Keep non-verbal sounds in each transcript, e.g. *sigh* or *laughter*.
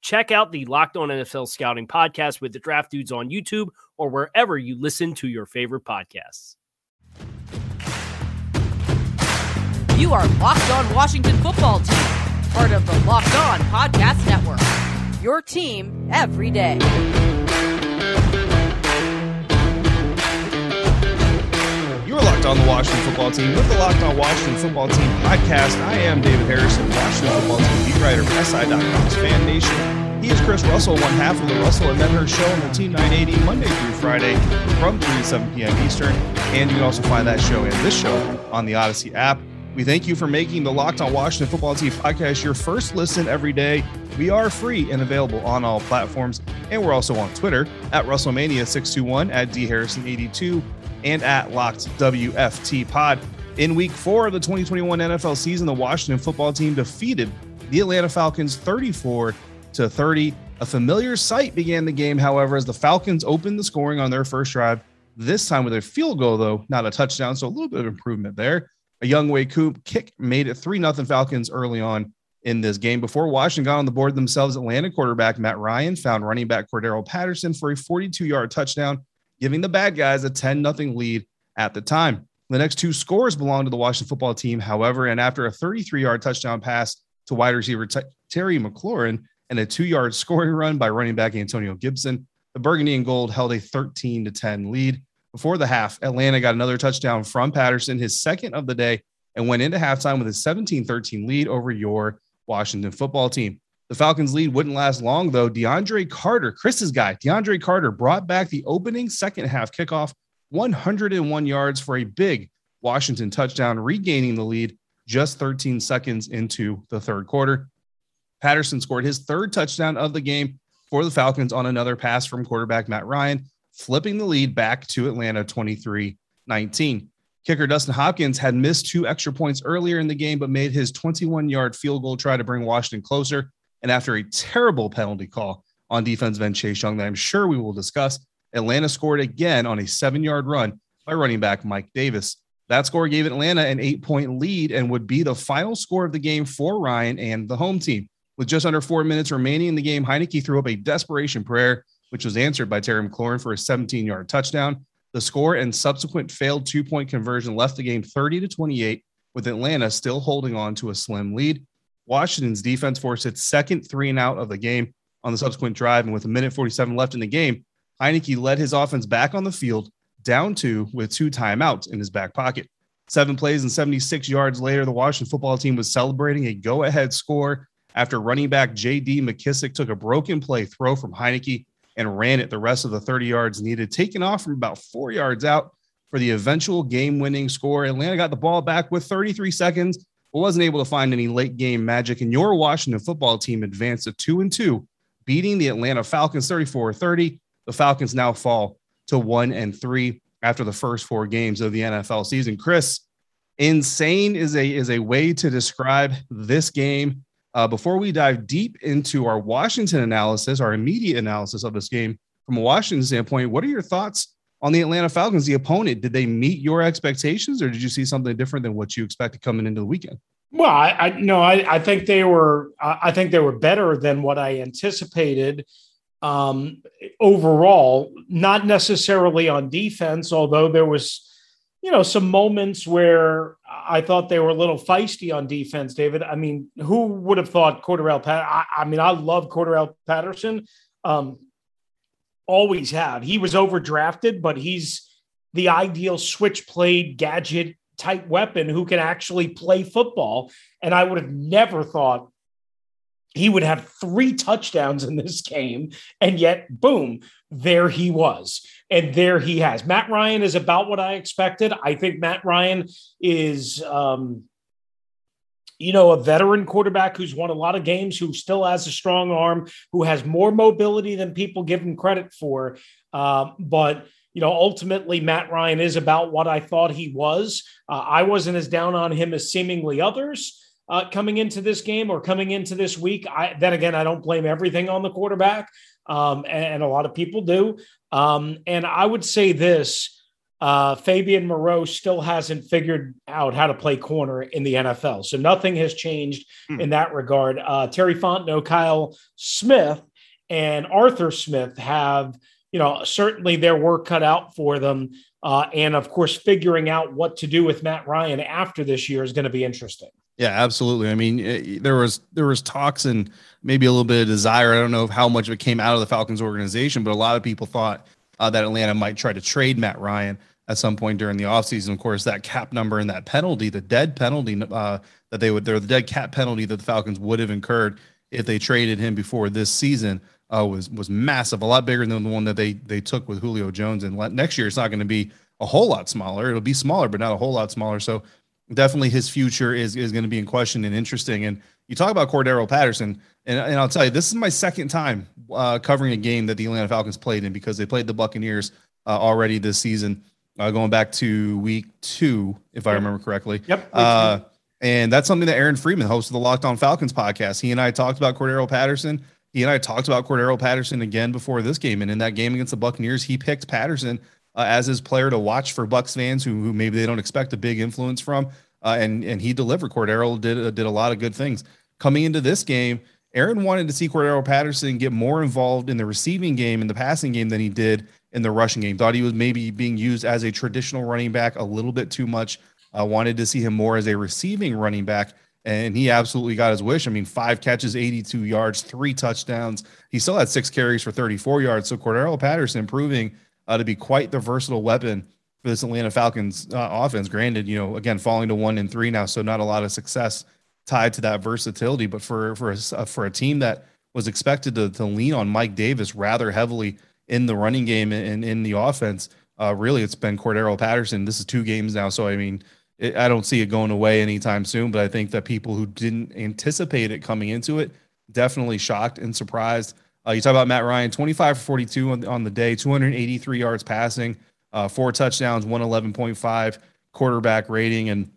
Check out the Locked On NFL Scouting podcast with the Draft Dudes on YouTube or wherever you listen to your favorite podcasts. You are Locked On Washington Football Team, part of the Locked On Podcast Network. Your team every day. Locked on the Washington football team with the Locked On Washington Football Team podcast. I am David Harrison, Washington football team beat writer for SI.com's Fan Nation. He is Chris Russell, one half of the Russell and Medhurst show on the Team 980 Monday through Friday from 3 to 7 p.m. Eastern. And you can also find that show and this show on the Odyssey app. We thank you for making the Locked On Washington Football Team podcast your first listen every day. We are free and available on all platforms. And we're also on Twitter at Russellmania621, at DHarrison82, and at Locked WFT Pod. In week four of the 2021 NFL season, the Washington football team defeated the Atlanta Falcons 34 to 30. A familiar sight began the game, however, as the Falcons opened the scoring on their first drive. This time with a field goal, though, not a touchdown. So a little bit of improvement there. A Younghoe Koo kick made it 3 0 Falcons early on in this game. Before Washington got on the board themselves, Atlanta quarterback Matt Ryan found running back Cordarrelle Patterson for a 42 yard touchdown, giving the bad guys a 10 0 lead at the time. The next two scores belonged to the Washington football team, however, and after a 33 yard touchdown pass to wide receiver T- Terry McLaurin and a two yard scoring run by running back Antonio Gibson, the Burgundy and Gold held a 13 to 10 lead. Before the half, Atlanta got another touchdown from Patterson, his second of the day, and went into halftime with a 17 13 lead over your Washington football team. The Falcons' lead wouldn't last long, though. DeAndre Carter, Chris's guy, DeAndre Carter, brought back the opening second half kickoff, 101 yards for a big Washington touchdown, regaining the lead just 13 seconds into the third quarter. Patterson scored his third touchdown of the game for the Falcons on another pass from quarterback Matt Ryan, flipping the lead back to Atlanta 23 19. Kicker Dustin Hopkins had missed two extra points earlier in the game, but made his 21 yard field goal try to bring Washington closer. And after a terrible penalty call on defensive end Chase Young that I'm sure we will discuss, Atlanta scored again on a seven yard run by running back Mike Davis. That score gave Atlanta an eight point lead and would be the final score of the game for Ryan and the home team. With just under four minutes remaining in the game, Heinicke threw up a desperation prayer, which was answered by Terry McLaurin for a 17 yard touchdown. The score and subsequent failed two point conversion left the game 30 to 28, with Atlanta still holding on to a slim lead. Washington's defense forced its second three and out of the game on the subsequent drive, and with a minute 47 left in the game, Heinicke led his offense back on the field, down two with two timeouts in his back pocket. Seven plays and 76 yards later, the Washington football team was celebrating a go ahead score after running back J.D. McKissic took a broken play throw from Heinicke and ran it the rest of the 30 yards needed, taking off from about four yards out for the eventual game winning score. Atlanta got the ball back with 33 seconds, wasn't able to find any late game magic. And your Washington football team advanced to two and two, beating the Atlanta Falcons 34 30. The Falcons now fall to one and three after the first four games of the NFL season. Chris, insane is a is a way to describe this game. Uh, before we dive deep into our Washington analysis, our immediate analysis of this game from a Washington standpoint, what are your thoughts on the Atlanta Falcons, the opponent? Did they meet your expectations, or did you see something different than what you expected coming into the weekend? Well, I, I no, I, I think they were. I think they were better than what I anticipated. Um, overall, not necessarily on defense, although there was, you know, some moments where I thought they were a little feisty on defense. David, I mean, who would have thought Cordarrelle? Pat- I, I mean, I love Cordarrelle Patterson. Um, always have. He was overdrafted, but he's the ideal switch played gadget type weapon who can actually play football. And I would have never thought he would have three touchdowns in this game. And yet, boom, there he was. And there he has. Matt Ryan is about what I expected. I think Matt Ryan is, um, you know, a veteran quarterback who's won a lot of games, who still has a strong arm, who has more mobility than people give him credit for. Uh, but you know, ultimately, Matt Ryan is about what I thought he was. Uh, I wasn't as down on him as seemingly others uh, coming into this game or coming into this week. I, then again, I don't blame everything on the quarterback, um, and, and, a lot of people do. Um, and I would say this. Uh, Fabian Moreau still hasn't figured out how to play corner in the NFL. So nothing has changed hmm. in that regard. Uh, Terry Fontenot, Kyle Smith, and Arthur Smith have you know, certainly their work cut out for them. Uh, and of course, figuring out what to do with Matt Ryan after this year is going to be interesting. Yeah, absolutely. I mean, it, there was there was talks and maybe a little bit of desire. I don't know how much of it came out of the Falcons organization, but a lot of people thought uh, that Atlanta might try to trade Matt Ryan at some point during the offseason. Of course, that cap number and that penalty, the dead penalty uh, that they would, the dead cap penalty that the Falcons would have incurred if they traded him before this season uh, was was massive, a lot bigger than the one that they they took with Julio Jones. And next year, it's not going to be a whole lot smaller. It'll be smaller, but not a whole lot smaller. So definitely, his future is is going to be in question and interesting. And you talk about Cordarrelle Patterson, and, and I'll tell you, this is my second time uh, covering a game that the Atlanta Falcons played in because they played the Buccaneers uh, already this season, uh, going back to week two, if I remember correctly. Yep. Uh, and that's something that Aaron Freeman, host of the Locked On Falcons podcast, he and I talked about Cordarrelle Patterson he and I talked about Cordarrelle Patterson again before this game, and in that game against the Buccaneers, he picked Patterson uh, as his player to watch for Bucks fans who, who maybe they don't expect a big influence from, uh, and and he delivered. Cordarrelle did uh, did a lot of good things coming into this game. Aaron wanted to see Cordarrelle Patterson get more involved in the receiving game and the passing game than he did in the rushing game. Thought he was maybe being used as a traditional running back a little bit too much. Uh, wanted to see him more as a receiving running back and he absolutely got his wish. I mean, five catches, 82 yards, three touchdowns. He still had six carries for 34 yards. So Cordarrelle Patterson proving uh, to be quite the versatile weapon for this Atlanta Falcons uh, offense. Granted, you know, again, falling to one and three now, so not a lot of success tied to that versatility. But for for a, uh, for a team that was expected to, to lean on Mike Davis rather heavily in the running game and in the offense, uh, really, it's been Cordarrelle Patterson. This is two games now, so I mean it, I don't see it going away anytime soon. But I think that people who didn't anticipate it coming into it definitely shocked and surprised. Uh, you talk about Matt Ryan, 25 for 42 on, on the day, 283 yards passing, uh, four touchdowns, 111.5 quarterback rating, and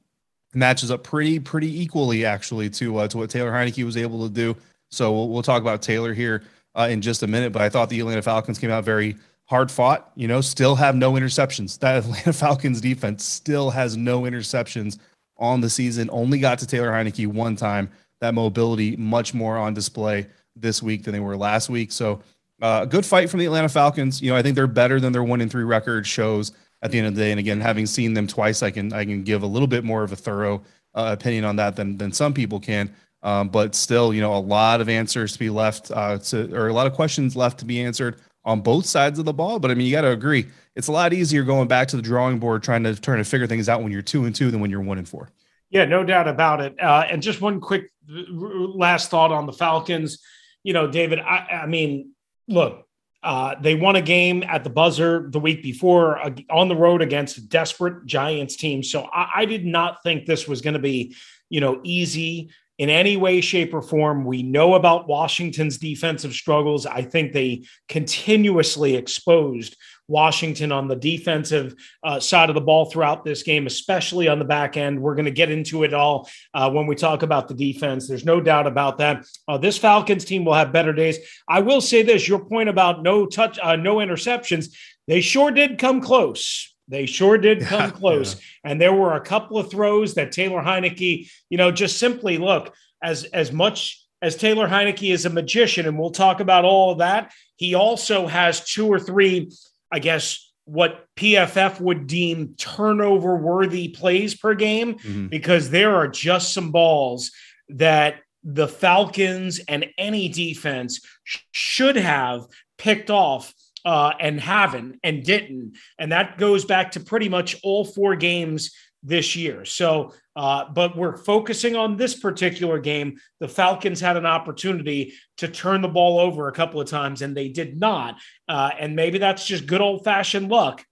matches up pretty pretty equally actually to uh, to what Taylor Heinicke was able to do. So we'll, we'll talk about Taylor here uh, in just a minute. But I thought the Atlanta Falcons came out very hard fought, you know, still have no interceptions. That *laughs* Atlanta Falcons defense still has no interceptions on the season. Only got to Taylor Heinicke one time. That mobility much more on display this week than they were last week. So uh, good fight from the Atlanta Falcons. You know, I think they're better than their one in three record shows at the end of the day. And again, having seen them twice, I can I can give a little bit more of a thorough uh, opinion on that than than some people can. Um, but still, you know, a lot of answers to be left uh, to, or a lot of questions left to be answered on both sides of the ball. But I mean, you got to agree, it's a lot easier going back to the drawing board, trying to trying to figure things out when you're two and two than when you're one and four. Yeah, no doubt about it. Uh, and just one quick last thought on the Falcons. You know, David, I, I mean, look, uh, they won a game at the buzzer the week before uh, on the road against a desperate Giants team. So I, I did not think this was going to be, you know, easy in any way, shape, or form. We know about Washington's defensive struggles. I think they continuously exposed Washington on the defensive uh, side of the ball throughout this game, especially on the back end. We're going to get into it all uh, when we talk about the defense. There's no doubt about that. Uh, this Falcons team will have better days. I will say this: your point about no touch, uh, no interceptions, they sure did come close They sure did come close. Yeah. And there were a couple of throws that Taylor Heinicke, you know, just simply look as as much as Taylor Heinicke is a magician, and we'll talk about all of that. He also has two or three, I guess, what PFF would deem turnover worthy plays per game, mm-hmm. because there are just some balls that the Falcons and any defense sh- should have picked off uh, and haven't and didn't. And that goes back to pretty much all four games this year. So, uh, but we're focusing on this particular game. The Falcons had an opportunity to turn the ball over a couple of times and they did not. Uh, and maybe that's just good old fashioned luck.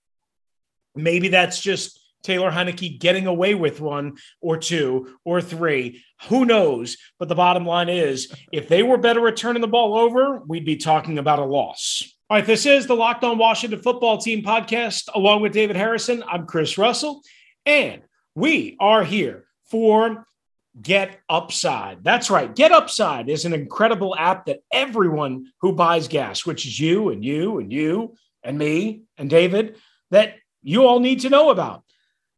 Maybe that's just Taylor Heinicke getting away with one or two or three. Who knows? But the bottom line is if they were better at turning the ball over, we'd be talking about a loss. All right, this is the Locked On Washington Football Team podcast, along with David Harrison. I'm Chris Russell, and we are here for Get Upside. That's right. Get Upside is an incredible app that everyone who buys gas, which is you and you and you and me and David, that you all need to know about.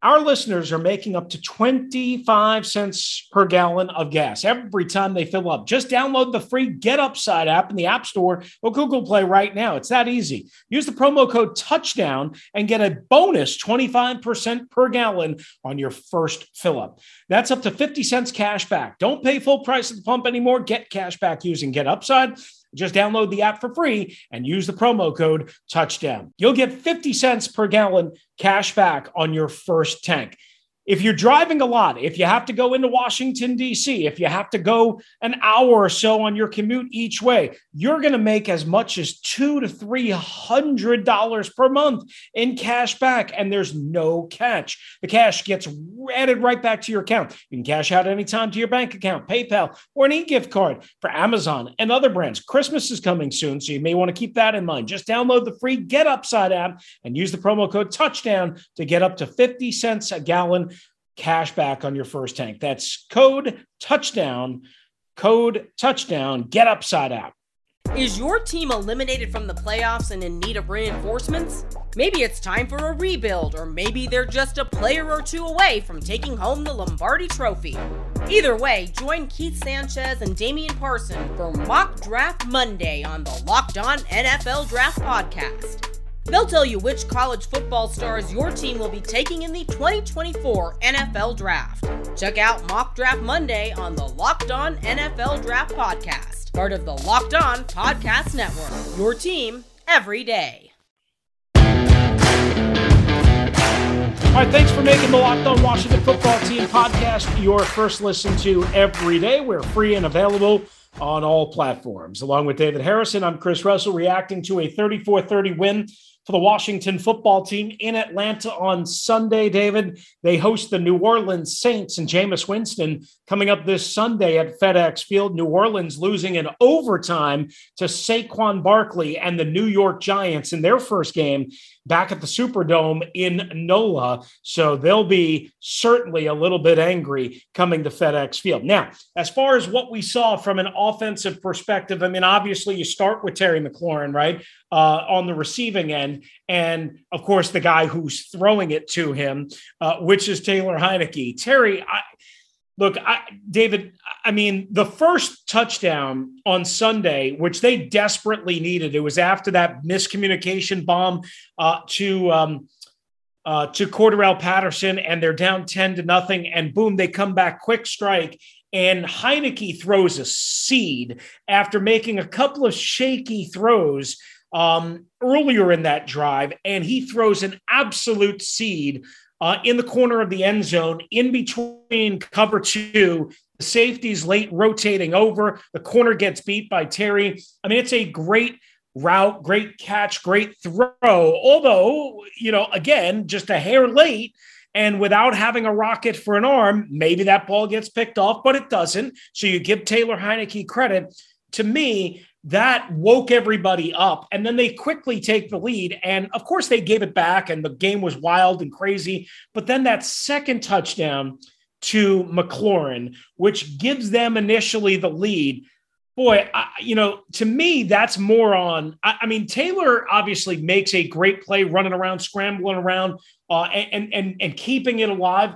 Our listeners are making up to 25 cents per gallon of gas every time they fill up. Just download the free Get Upside app in the App Store or Google Play right now. It's that easy. Use the promo code touchdown and get a bonus 25% per gallon on your first fill up. That's up to 50 cents cash back. Don't pay full price at the pump anymore. Get cash back using Get Upside. Just download the app for free and use the promo code touchdown. You'll get 50 cents per gallon cash back on your first tank if you're driving a lot, if you have to go into Washington, D.C., if you have to go an hour or so on your commute each way, you're going to make as much as two to three hundred dollars per month in cash back. And there's no catch. The cash gets added right back to your account. You can cash out anytime to your bank account, PayPal, or an e-gift card for Amazon and other brands. Christmas is coming soon, so you may want to keep that in mind. Just download the free Get Upside app and use the promo code touchdown to get up to 50 cents a gallon cash back on your first tank. That's code touchdown, code touchdown, get upside out. Is your team eliminated from the playoffs and in need of reinforcements? Maybe it's time for a rebuild, or maybe they're just a player or two away from taking home the Lombardi Trophy. Either way, join Keith Sanchez and Damian Parson for Mock Draft Monday on the Locked On NFL Draft Podcast. They'll tell you which college football stars your team will be taking in the 2024 NFL Draft. Check out Mock Draft Monday on the Locked On NFL Draft Podcast, part of the Locked On Podcast Network. Your team every day. All right, thanks for making the Locked On Washington Football Team podcast your first listen to every day. We're free and available on all platforms. Along with David Harrison, I'm Chris Russell reacting to a 34 30 win for the Washington football team in Atlanta on Sunday, David. They host the New Orleans Saints and Jameis Winston coming up this Sunday at FedEx Field. New Orleans losing in overtime to Saquon Barkley and the New York Giants in their first game back at the Superdome in NOLA. So they'll be certainly a little bit angry coming to FedEx Field. Now, as far as what we saw from an offensive perspective, I mean, obviously you start with Terry McLaurin, right, uh, on the receiving end. And of course, the guy who's throwing it to him, uh, which is Taylor Heinicke. Terry, I, Look, I, David, I mean, the first touchdown on Sunday, which they desperately needed, it was after that miscommunication bomb uh, to um, uh, to Cordarrelle Patterson, and they're down ten to nothing, and boom, they come back quick strike, and Heinicke throws a seed after making a couple of shaky throws um, earlier in that drive, and he throws an absolute seed uh, in the corner of the end zone, in between cover two. The safety's late rotating over. The corner gets beat by Terry. I mean, it's a great route, great catch, great throw. Although, you know, again, just a hair late. And without having a rocket for an arm, maybe that ball gets picked off, but it doesn't. So you give Taylor Heinicke credit. To me, that woke everybody up. And then they quickly take the lead. And of course, they gave it back, and the game was wild and crazy. But then that second touchdown to McLaurin, which gives them initially the lead. Boy, I, you know, to me, that's more on. I, I, mean, Taylor obviously makes a great play running around, scrambling around uh, and and and keeping it alive.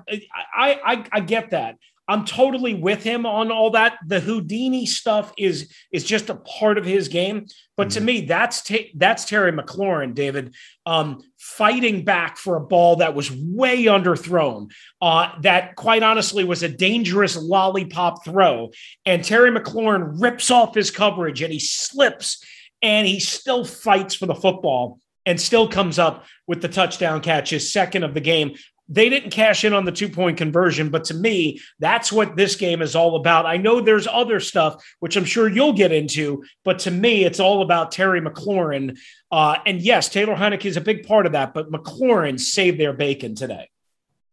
I, I I get that. I'm totally with him on all that. The Houdini stuff is is just a part of his game, but mm-hmm. to me, that's ta- that's Terry McLaurin, David, um, fighting back for a ball that was way underthrown. Uh, that quite honestly was a dangerous lollipop throw, and Terry McLaurin rips off his coverage and he slips, and he still fights for the football and still comes up with the touchdown catch, his second of the game they didn't cash in on the two point conversion, but to me, that's what this game is all about. I know there's other stuff, which I'm sure you'll get into, but to me, it's all about Terry McLaurin. Uh, and yes, Taylor Heinicke is a big part of that, but McLaurin saved their bacon today.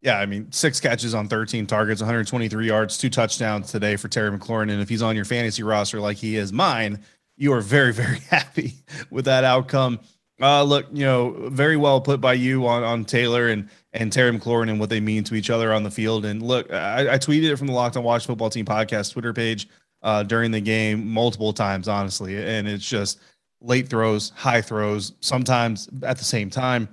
Yeah, I mean, six catches on 13 targets, 123 yards, two touchdowns today for Terry McLaurin. And if he's on your fantasy roster like he is mine, you are very, very *laughs* happy with that outcome. Uh, look, you know, very well put by you on on Taylor and and Terry McLaurin and what they mean to each other on the field. And look, I, I tweeted it from the Locked On Watch Football Team podcast Twitter page uh, during the game multiple times, honestly, and it's just late throws, high throws, sometimes at the same time.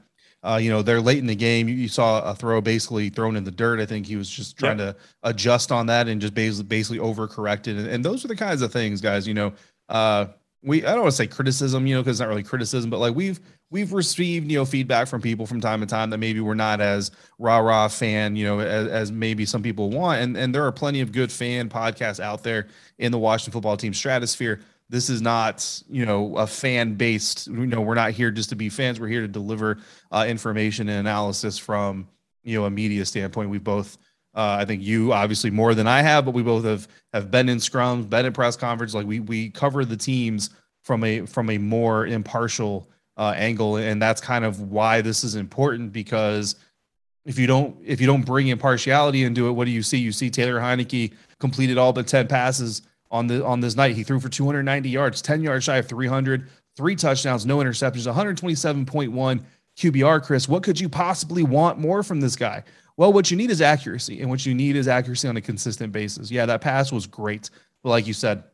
Uh, you know, they're late in the game. You, you, saw a throw basically thrown in the dirt. I think he was just trying yep. to adjust on that and just basically basically overcorrected. And, and those are the kinds of things, guys. You know, uh, we I don't want to say criticism, you know, because it's not really criticism, but like we've we've received you know feedback from people from time to time that maybe we're not as rah rah fan, you know, as, as maybe some people want, and and there are plenty of good fan podcasts out there in the Washington football team stratosphere. This is not you know a fan based. You know, we're not here just to be fans. We're here to deliver uh, information and analysis from you know a media standpoint. We both uh, I think you obviously more than I have, but we both have have been in scrums, been in press conference. Like we we cover the teams from a from a more impartial uh, angle, and that's kind of why this is important because if you don't if you don't bring impartiality into it, what do you see? You see Taylor Heinicke completed all but ten passes on the on this night. He threw for 290 yards, 10 yards shy of 300, three touchdowns, no interceptions, 127.1 QBR. Chris, what could you possibly want more from this guy? Well, what you need is accuracy, and what you need is accuracy on a consistent basis. Yeah, that pass was great, but like you said,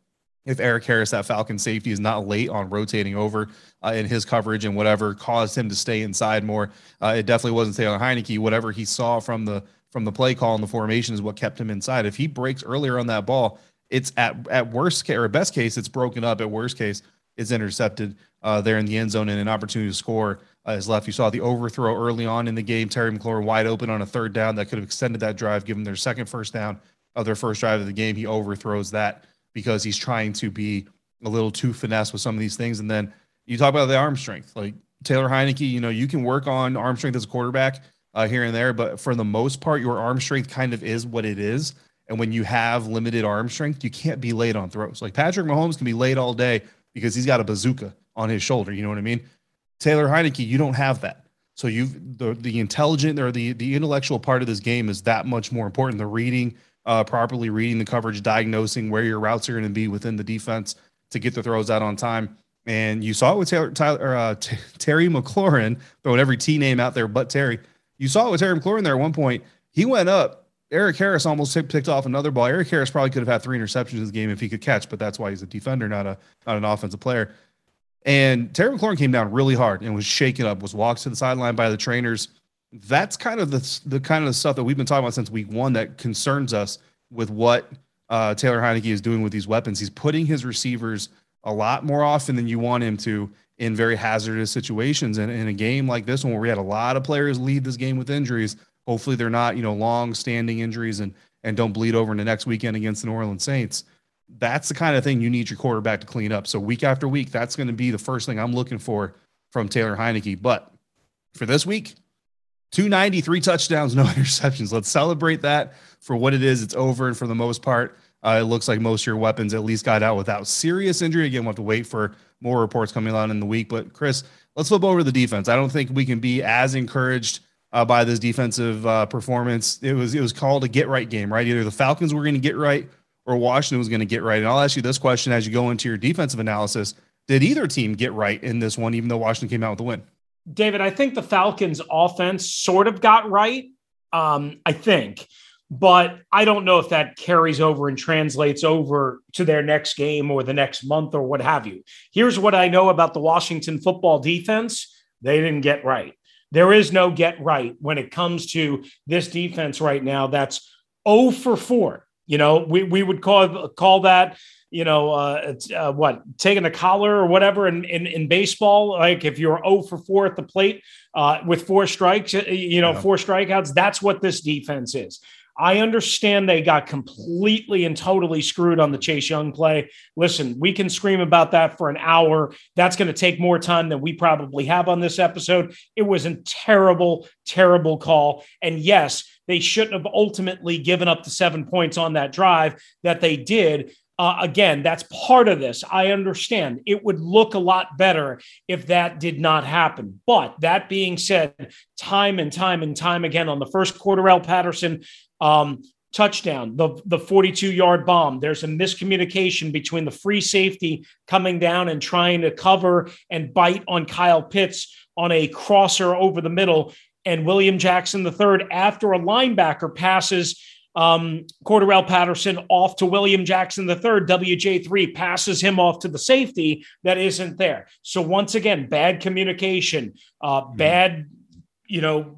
if Erik Harris, that Falcon safety, is not late on rotating over uh, in his coverage and whatever caused him to stay inside more, uh, it definitely wasn't Taylor Heinicke. Whatever he saw from the from the play call and the formation is what kept him inside. If he breaks earlier on that ball, it's at at worst case or best case, it's broken up. At worst case, it's intercepted uh, there in the end zone and an opportunity to score uh, is left. You saw the overthrow early on in the game. Terry McLaurin wide open on a third down that could have extended that drive, given their second first down of their first drive of the game. He overthrows that because he's trying to be a little too finesse with some of these things. And then you talk about the arm strength, like Taylor Heinicke. You know, you can work on arm strength as a quarterback uh, here and there, but for the most part, your arm strength kind of is what it is. And when you have limited arm strength, you can't be late on throws. Like Patrick Mahomes can be late all day because he's got a bazooka on his shoulder. You know what I mean? Taylor Heinicke, you don't have that. So you've the the intelligent or the the intellectual part of this game is that much more important. The reading, uh, properly reading the coverage, diagnosing where your routes are going to be within the defense to get the throws out on time. And you saw it with Taylor, Tyler, uh, *laughs* T- Terry McLaurin, throwing every T name out there but Terry. You saw it with Terry McLaurin there at one point. He went up. Erik Harris almost picked off another ball. Erik Harris probably could have had three interceptions in this game if he could catch, but that's why he's a defender, not a not an offensive player. And Terry McLaurin came down really hard and was shaken up, was walked to the sideline by the trainers. That's kind of the, the kind of stuff that we've been talking about since week one that concerns us with what uh, Taylor Heinicke is doing with these weapons. He's putting his receivers a lot more often than you want him to in very hazardous situations. And in a game like this one, where we had a lot of players lead this game with injuries, hopefully they're not, you know, long standing injuries and, and don't bleed over into next weekend against the New Orleans Saints that's the kind of thing you need your quarterback to clean up. So week after week, that's going to be the first thing I'm looking for from Taylor Heinicke. But for this week, 293 touchdowns, no *laughs* interceptions. Let's celebrate that for what it is. It's over. And for the most part, uh, it looks like most of your weapons at least got out without serious injury. Again, we'll have to wait for more reports coming out in the week. But Chris, let's flip over the defense. I don't think we can be as encouraged uh, by this defensive uh, performance. It was it was called a get right game, right? Either the Falcons were going to get right or Washington was going to get right. And I'll ask you this question as you go into your defensive analysis. Did either team get right in this one, even though Washington came out with the win? David, I think the Falcons' offense sort of got right. Um, I think, but I don't know if that carries over and translates over to their next game or the next month or what have you. Here's what I know about the Washington football defense they didn't get right. There is no get right when it comes to this defense right now. That's 0 for 4. You know, we, we would call call that you know, uh, uh, what taking a collar or whatever in, in, in baseball. Like if you're 0 for 4 at the plate uh, with four strikes, you know, yeah. four strikeouts, that's what this defense is. I understand they got completely and totally screwed on the Chase Young play. Listen, we can scream about that for an hour. That's going to take more time than we probably have on this episode. It was a terrible, terrible call. And yes, they shouldn't have ultimately given up the seven points on that drive that they did. Uh, again, that's part of this. I understand it would look a lot better if that did not happen. But that being said, time and time and time again on the first Cordarrelle Patterson um, touchdown, the, the 42 yard bomb, there's a miscommunication between the free safety coming down and trying to cover and bite on Kyle Pitts on a crosser over the middle. And William Jackson III, after a linebacker passes um, Cordarrelle Patterson off to William Jackson III. WJ3 passes him off to the safety that isn't there. So once again, bad communication, uh, mm-hmm. bad, you know,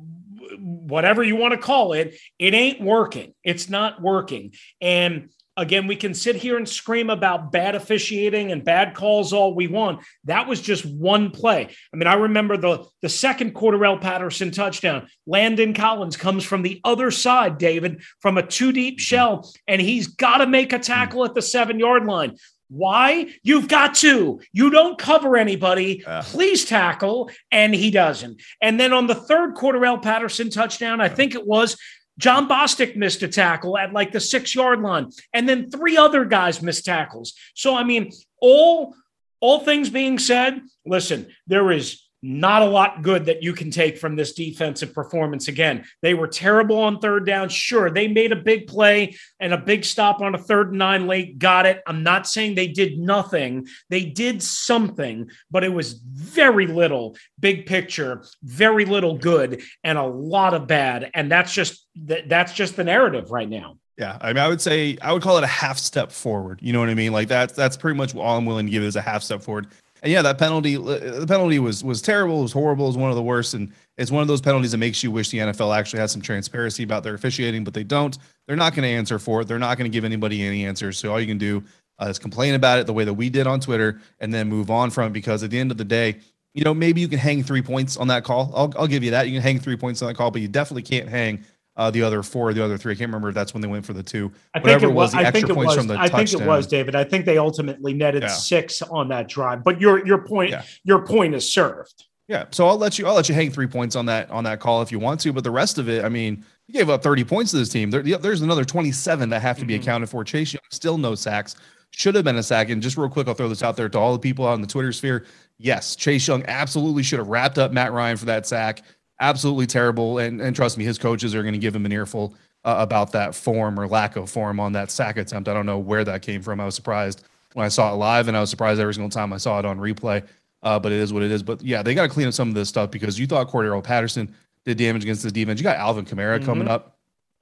whatever you want to call it. It ain't working. It's not working. And Again, we can sit here and scream about bad officiating and bad calls all we want. That was just one play. I mean, I remember the, the second Cordarrelle Patterson touchdown. Landon Collins comes from the other side, David, from a two deep shell, and he's got to make a tackle at the seven yard line. Why? You've got to. You don't cover anybody. Uh. Please tackle. And he doesn't. And then on the third Cordarrelle Patterson touchdown, I think it was, Jon Bostic missed a tackle at like the six yard line, and then three other guys missed tackles. So, I mean, all all things being said, listen, there is not a lot good that you can take from this defensive performance. Again, they were terrible on third down. Sure, they made a big play and a big stop on a third and nine late. Got it. I'm not saying they did nothing. They did something, but it was very little big picture, very little good, and a lot of bad. And that's just that's just the narrative right now. Yeah, I mean, I would say I would call it a half step forward. You know what I mean? Like that's that's pretty much all I'm willing to give is a half step forward. And yeah, that penalty, the penalty was was terrible. It was horrible. It was one of the worst, and it's one of those penalties that makes you wish the NFL actually had some transparency about their officiating, but they don't. They're not going to answer for it. They're not going to give anybody any answers. So all you can do uh, is complain about it the way that we did on Twitter, and then move on from it. Because at the end of the day, you know, maybe you can hang three points on that call. I'll I'll give you that. You can hang three points on that call, but you definitely can't hang uh, the other four, the other three. I can't remember if that's when they went for the two. I Whatever think it was. was I think it was. I touchdown. think it was David. I think they ultimately netted yeah. six on that drive. But your your point yeah. your point is served. Yeah. So I'll let you I'll let you hang three points on that on that call if you want to. But the rest of it, I mean, you gave up 30 points to this team. There, there's another 27 that have to be mm-hmm. accounted for. Chase Young still no sacks. Should have been a sack. And just real quick, I'll throw this out there to all the people on the Twitter sphere. Yes, Chase Young absolutely should have wrapped up Matt Ryan for that sack. Absolutely terrible. And and trust me, his coaches are going to give him an earful uh, about that form or lack of form on that sack attempt. I don't know where that came from. I was surprised when I saw it live, and I was surprised every single time I saw it on replay. Uh, but it is what it is. But yeah, they got to clean up some of this stuff because you thought Cordarrelle Patterson did damage against the defense. You got Alvin Kamara mm-hmm. coming up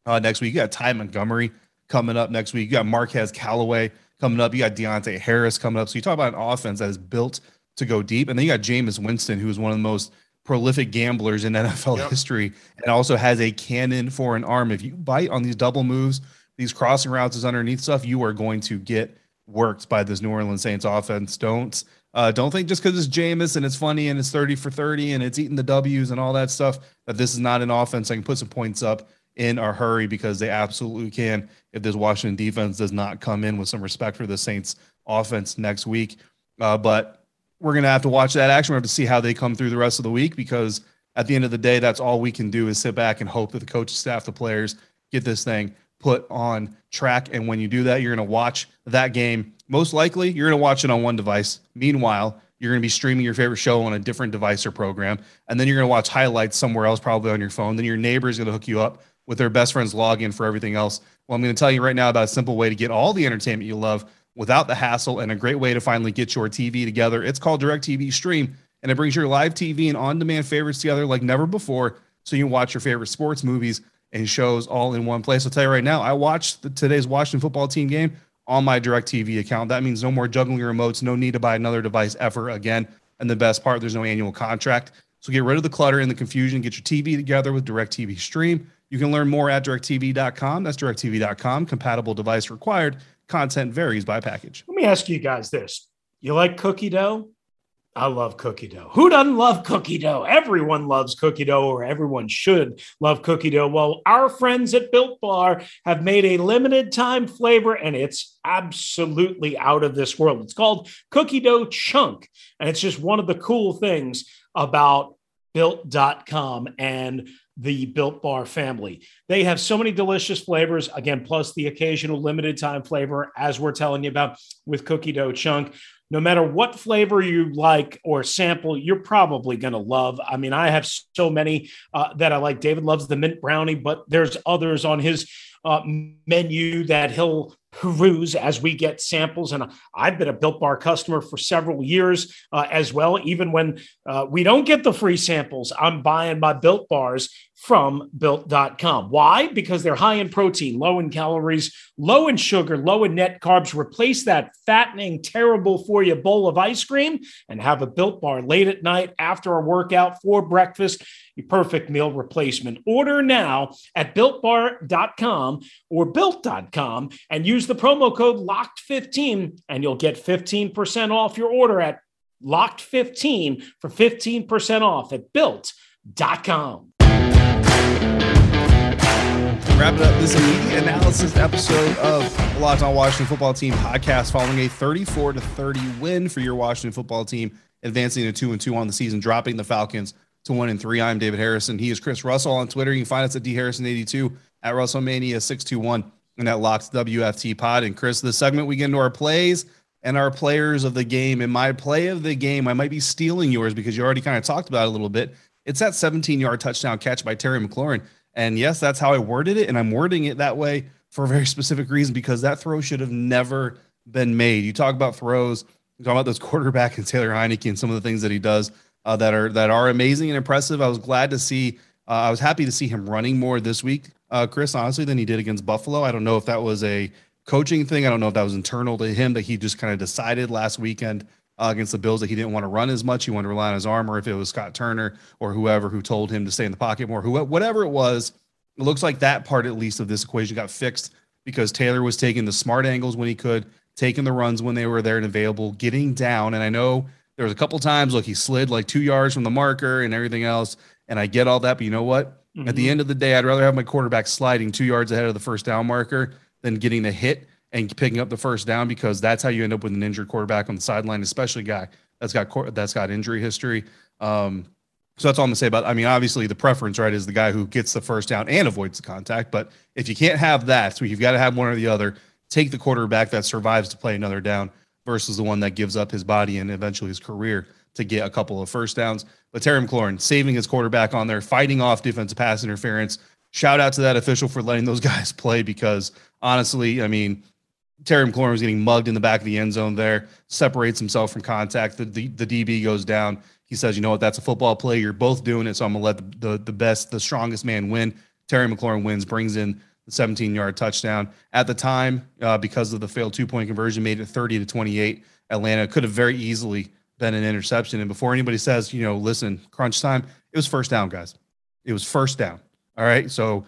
uh, next week. You got Ty Montgomery coming up next week. You got Marquez Callaway coming up. You got Deonte Harris coming up. So you talk about an offense that is built to go deep. And then you got Jameis Winston, who's one of the most prolific gamblers in *laughs* NFL yep. history and also has a cannon for an arm. If you bite on these double moves, these crossing routes is underneath stuff, you are going to get worked by this New Orleans Saints offense. Don't uh, don't think just because it's Jameis and it's funny and it's 30 for 30 and it's eating the W's and all that stuff that this is not an offense that can put some points up in a hurry because they absolutely can if this Washington defense does not come in with some respect for the Saints offense next week. Uh, but we're going to have to watch that action. We have to see how they come through the rest of the week because at the end of the day, that's all we can do is sit back and hope that the coaching staff, the players get this thing put on track. And when you do that, you're going to watch that game. Most likely, you're going to watch it on one device. Meanwhile, you're going to be streaming your favorite show on a different device or program. And then you're going to watch highlights somewhere else, probably on your phone. Then your neighbor is going to hook you up with their best friend's login for everything else. Well, I'm going to tell you right now about a simple way to get all the entertainment you love without the hassle and a great way to finally get your TV together. It's called DirecTV Stream, and it brings your live TV and on demand favorites together like never before so you can watch your favorite sports, movies, and shows all in one place. I'll tell you right now, I watched the, today's Washington football team game on my DirecTV account. That means no more juggling remotes, no need to buy another device ever again. And the best part, there's no annual contract. So get rid of the clutter and the confusion. Get your TV together with DirecTV Stream. You can learn more at directv.com. That's directv.com. Compatible device required. Content varies by package. Let me ask you guys this. You like cookie dough? I love cookie dough. Who doesn't love cookie dough? Everyone loves cookie dough, or everyone should love cookie dough. Well, our friends at Built Bar have made a limited time flavor, and it's absolutely out of this world. It's called Cookie Dough Chunk, and it's just one of the cool things about built.com and the Built Bar family. They have so many delicious flavors, again, plus the occasional limited time flavor, as we're telling you about with Cookie Dough Chunk no matter what flavor you like or sample, you're probably going to love. I mean, I have so many uh, that I like. David loves the mint brownie, but there's others on his uh, menu that he'll peruse as we get samples. And I've been a Built Bar customer for several years uh, as well. Even when uh, we don't get the free samples, I'm buying my Built Bars from built.com. Why? Because they're high in protein, low in calories, low in sugar, low in net carbs. Replace that fattening, terrible for you bowl of ice cream and have a built bar late at night after a workout for breakfast. Perfect meal replacement. Order now at builtbar.com or built.com and use the promo code LOCKED15 and you'll get 15% off your order at locked15 for 15% off at built.com. Wrapping up this immediate analysis episode of the Locked On Washington Football Team podcast, following a 34 to 30 win for your Washington Football Team, advancing to two and two on the season, dropping the Falcons to one and three. I'm David Harrison. He is Chris Russell on Twitter. You can find us at dharrison82 at Russellmania621 and at Locks WFT Pod. And Chris, the segment we get into our plays and our players of the game. And my play of the game, I might be stealing yours because you already kind of talked about it a little bit. It's that 17 yard touchdown catch by Terry McLaurin. And yes, that's how I worded it. And I'm wording it that way for a very *laughs* specific reason because that throw should have never been made. You talk about throws, you talk about those *laughs* quarterback and Taylor Heinicke and some of the things that he does uh, that are that are amazing and impressive. I was glad to see. Uh, I was happy to see him running more this week, uh, Chris. Honestly, than he did against Buffalo. I don't know if that was a coaching thing. I don't know if that was internal to him that he just kind of decided last weekend uh, against the Bills that he didn't want to run as much. He wanted to rely on his arm, or if it was Scott Turner or whoever who told him to stay in the pocket more, who, whatever it was. It looks like that part, at least, of this equation got fixed because Taylor was taking the smart angles when he could, taking the runs when they were there and available, getting down. And I know there was a couple times, look, he slid like two yards from the marker and everything else. And I get all that, but you know what? Mm-hmm. At the mm-hmm. end of the day, I'd rather have my quarterback sliding two yards ahead of the first down marker than getting the hit and picking up the first down because that's how you end up with an injured quarterback on the sideline, especially a guy that's got that's got injury history. Um, so that's all I'm gonna say about. I mean, obviously the preference, right, is the guy who gets the first down and avoids the contact. But if you can't have that, so you've got to have one or the other. Take the quarterback that survives to play another down versus the one that gives up his body and eventually his career to get a couple of first downs. But Terry McLaurin saving his quarterback on there, fighting off defensive pass interference. Shout out to that official for letting those *laughs* guys play because honestly, I mean, Terry McLaurin was getting mugged in the back of the end zone there, separates himself from contact. The, the, the DB goes down. He says, you know what, that's a football play. You're both doing it. So I'm going to let the, the, the best, the strongest man win. Terry McLaurin wins, brings in the 17 yard touchdown. At the time, uh, because of the failed two point conversion, made it 30 to 28. Atlanta could have very easily been an interception. And before anybody says, you know, listen, crunch time, it was first down, guys. It was first down. All right. So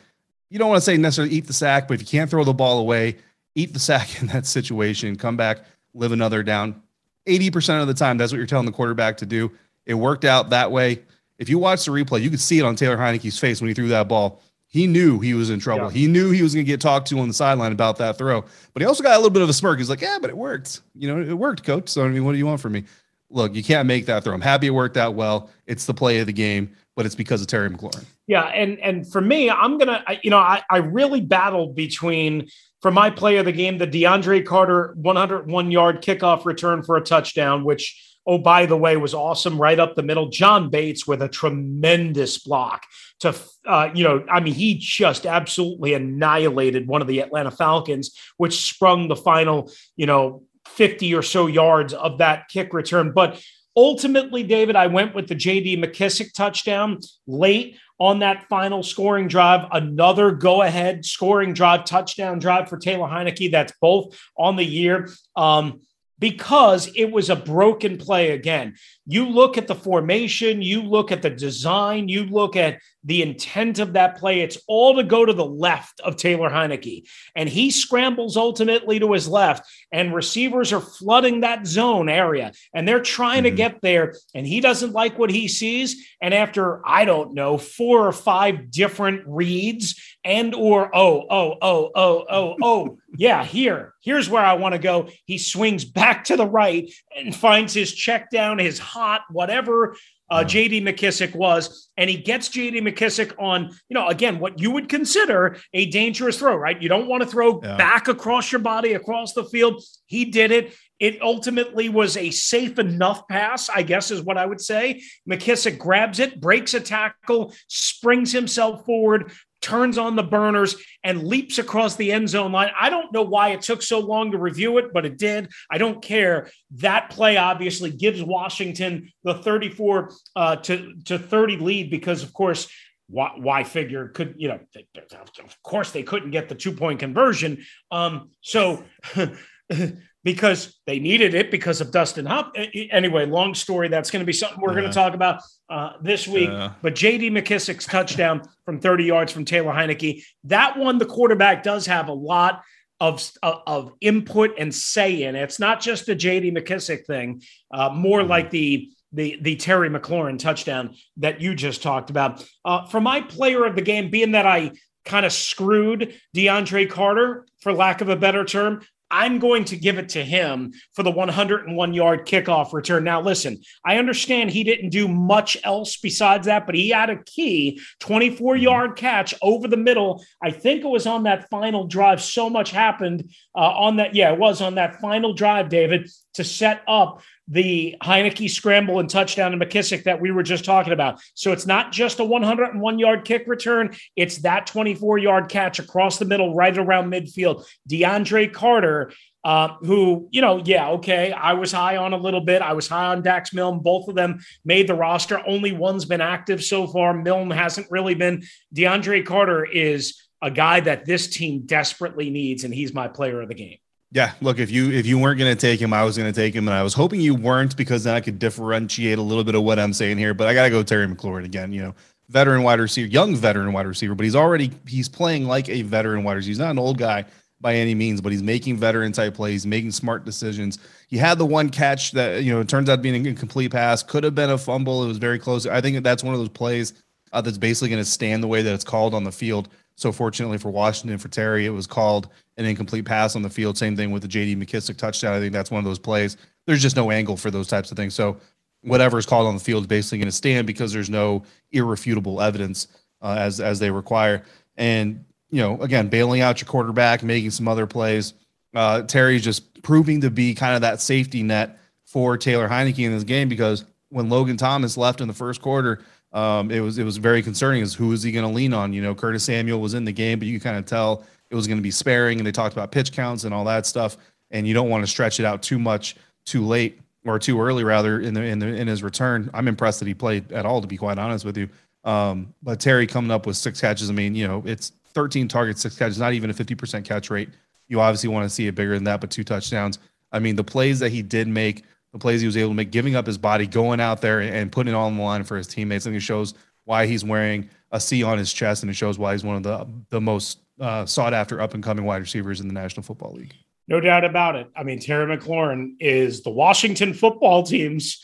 you don't want to say necessarily eat the sack, but if you can't throw the ball away, eat the *laughs* sack in that situation, come back, live another down. 80% of the time, that's what you're telling the quarterback to do. It worked out that way. If you watch the replay, you could see it on Taylor Heinicke's face when he threw that ball. He knew he was in trouble. Yeah. He knew he was going to get talked to on the sideline about that throw. But he also got a little bit of a smirk. He's like, "Yeah, but it worked. You know, it worked, coach. So I mean, what do you want from me? Look, you can't make that throw. I'm happy it worked out well. It's the play of the game, but it's because of Terry McLaurin. Yeah, and and for me, I'm gonna, you know, I I really battled between for my play of the game, the DeAndre Carter 101 yard kickoff return for a touchdown, which, oh, by the way, was awesome right up the middle. John Bates with a tremendous block to, uh, you know, I mean, he just absolutely annihilated one of the Atlanta Falcons, which sprung the final, you know, 50 or so yards of that kick return. But ultimately, David, I went with the JD McKissic touchdown late on that final scoring drive, another go ahead scoring drive, touchdown drive for Taylor Heinicke. That's both on the year. Um, because it was a broken play again. You look at the formation, you look at the design, you look at the intent of that play. It's all to go to the left of Taylor Heinicke. And he scrambles ultimately to his left, and receivers are flooding that zone area and they're trying mm-hmm. to get there. And he doesn't like what he sees. And after, I don't know, four or five different reads and or oh, oh, oh, oh, oh, oh, *laughs* yeah, here, here's where I want to go. He swings back to the right and finds his check down, his hot, whatever uh, JD McKissic was, and he gets JD McKissic on, you know, again, what you would consider a dangerous throw, right? You don't want to throw yeah. back across your body, across the field. He did it. It ultimately was a safe enough pass, I guess is what I would say. McKissic grabs it, breaks a tackle, springs himself forward, turns on the burners and leaps across the end zone line. I don't know why it took so long to review it, but it did. I don't care. That play obviously gives Washington the 34 uh, to, to 30 lead because, of course, why, why figure could, you know, of course they couldn't get the two point conversion. Um, so, *laughs* because they needed it because of Dustin Hop. Anyway, long story. That's going to be something we're yeah. going to talk about uh, this week. Yeah. But J.D. McKissic's touchdown from 30 yards from Taylor Heinicke, that one, the quarterback does have a lot of, of input and say in. It's not just the J.D. McKissic thing, uh, more mm-hmm. like the the the Terry McLaurin touchdown that you just talked about. Uh, for my player of the game, being that I kind of screwed DeAndre Carter, for lack of a better term, I'm going to give it to him for the 101 yard kickoff return. Now, listen, I understand he didn't do much else besides that, but he had a key 24 mm-hmm. yard catch over the middle. I think it was on that final drive. So much happened uh, on that. Yeah, it was on that final drive, David, to set up the Heinicke scramble and touchdown to McKissic that we were just talking about. So it's not just a 101 yard kick return, it's that 24 yard catch across the middle, right around midfield. DeAndre Carter, uh, who, you know, yeah, okay, I was high on a little bit. I was high on Dax Milne. Both of them made the roster. Only one's been active so far. Milne hasn't really been. DeAndre Carter is a guy that this team desperately needs, and he's my player of the game. Yeah, look, if you if you weren't going to take him, I was going to take him, and I was hoping you weren't because then I could differentiate a little bit of what I'm saying here. But I got to go Terry McLaurin again. You know, veteran wide receiver, young veteran wide receiver, but he's already he's playing like a veteran wide receiver. He's not an old guy by any means, but he's making veteran type plays, making smart decisions. He had the one catch that you know it turns out being an incomplete pass, could have been a fumble. It was very close. I think that's one of those plays uh, that's basically going to stand the way that it's called on the field. So fortunately for Washington, for Terry, it was called an incomplete pass on the field. Same thing with the J.D. McKissic touchdown. I think that's one of those plays. There's just no angle for those types of things. So whatever is called on the field is basically going to stand because there's no irrefutable evidence uh, as as they require. And you know, again, bailing out your quarterback, making some other plays. Uh, Terry's just proving to be kind of that safety net for Taylor Heinicke in this game because when Logan Thomas left in the first quarter, um, it was it was very concerning. Is who is he going to lean on? You know, Curtis Samuel was in the game, but you kind of tell it was going to be sparing, and they talked about pitch counts and all that stuff. And you don't want to stretch it out too much, too late or too early, rather in the in the in his return. I'm impressed that he played at all, to be quite honest with you. Um, but Terry coming up with six catches. I mean, you know, it's 13 targets, six catches, not even a 50% catch rate. You obviously want to see it bigger than that, but two touchdowns. I mean, the plays that he did make, the plays he was able to make, giving up his body, going out there and putting it on the line for his teammates. Think it shows why he's wearing a C on his chest, and it shows why he's one of the the most uh, sought after up and coming wide receivers in the National Football League. No doubt about it. I mean, Terry McLaurin is the Washington football team's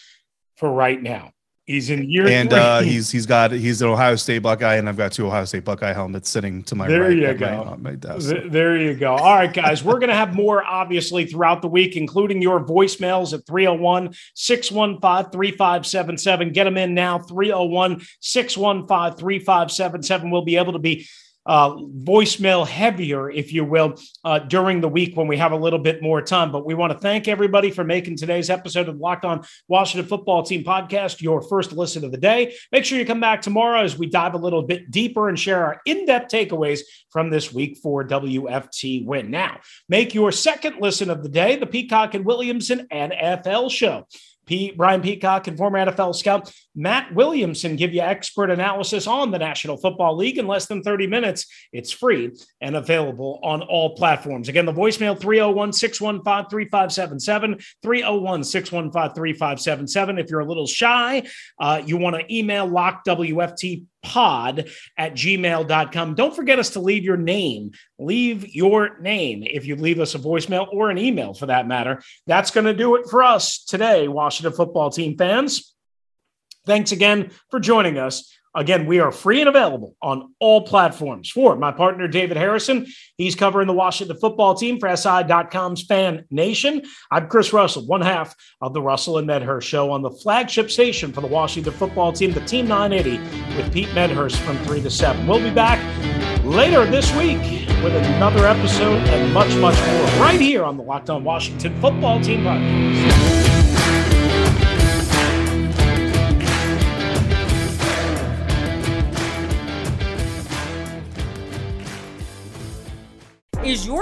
for right now. He's in year and uh, he's he's got he's an Ohio State Buckeye, and I've got two Ohio State Buckeye helmets sitting to my there right. You go. My, my there you go. All right, guys, we're going to have more obviously throughout the week, including your voicemails at 301 615 3577. Get them in now 301 615 3577. We'll be able to be uh, voicemail heavier, if you will, uh, during the week when we have a little bit more time. But we want to thank everybody for making today's episode of Locked On Washington Football Team podcast your first listen of the day. Make sure you come back tomorrow as we dive a little bit deeper and share our in depth takeaways from this week for WFT win. Now, make your second listen of the day the Peacock and Williamson NFL show. Pete, Brian Peacock and former NFL scout Matt Williamson give you expert analysis on the National Football League in less than 30 minutes. It's free and available on all platforms. Again, the voicemail 301 615 3577, 301 615 3577. If you're a little shy, uh, you want to email lockwft pod at gmail.com. Don't forget us to leave your name. Leave your name if you leave us a voicemail or an email for that matter. That's going to do it for us today, Washington football team fans. Thanks again for joining us. Again, we are free and available on all platforms. For my partner, David Harrison, he's covering the Washington football team for SI.com's Fan Nation. I'm Chris Russell, one half of the Russell and Medhurst show on the flagship station for the Washington football team, the Team 980, with Pete Medhurst from 3 to 7. We'll be back later this week with another episode and much, much more right here on the Locked On Washington football team podcast.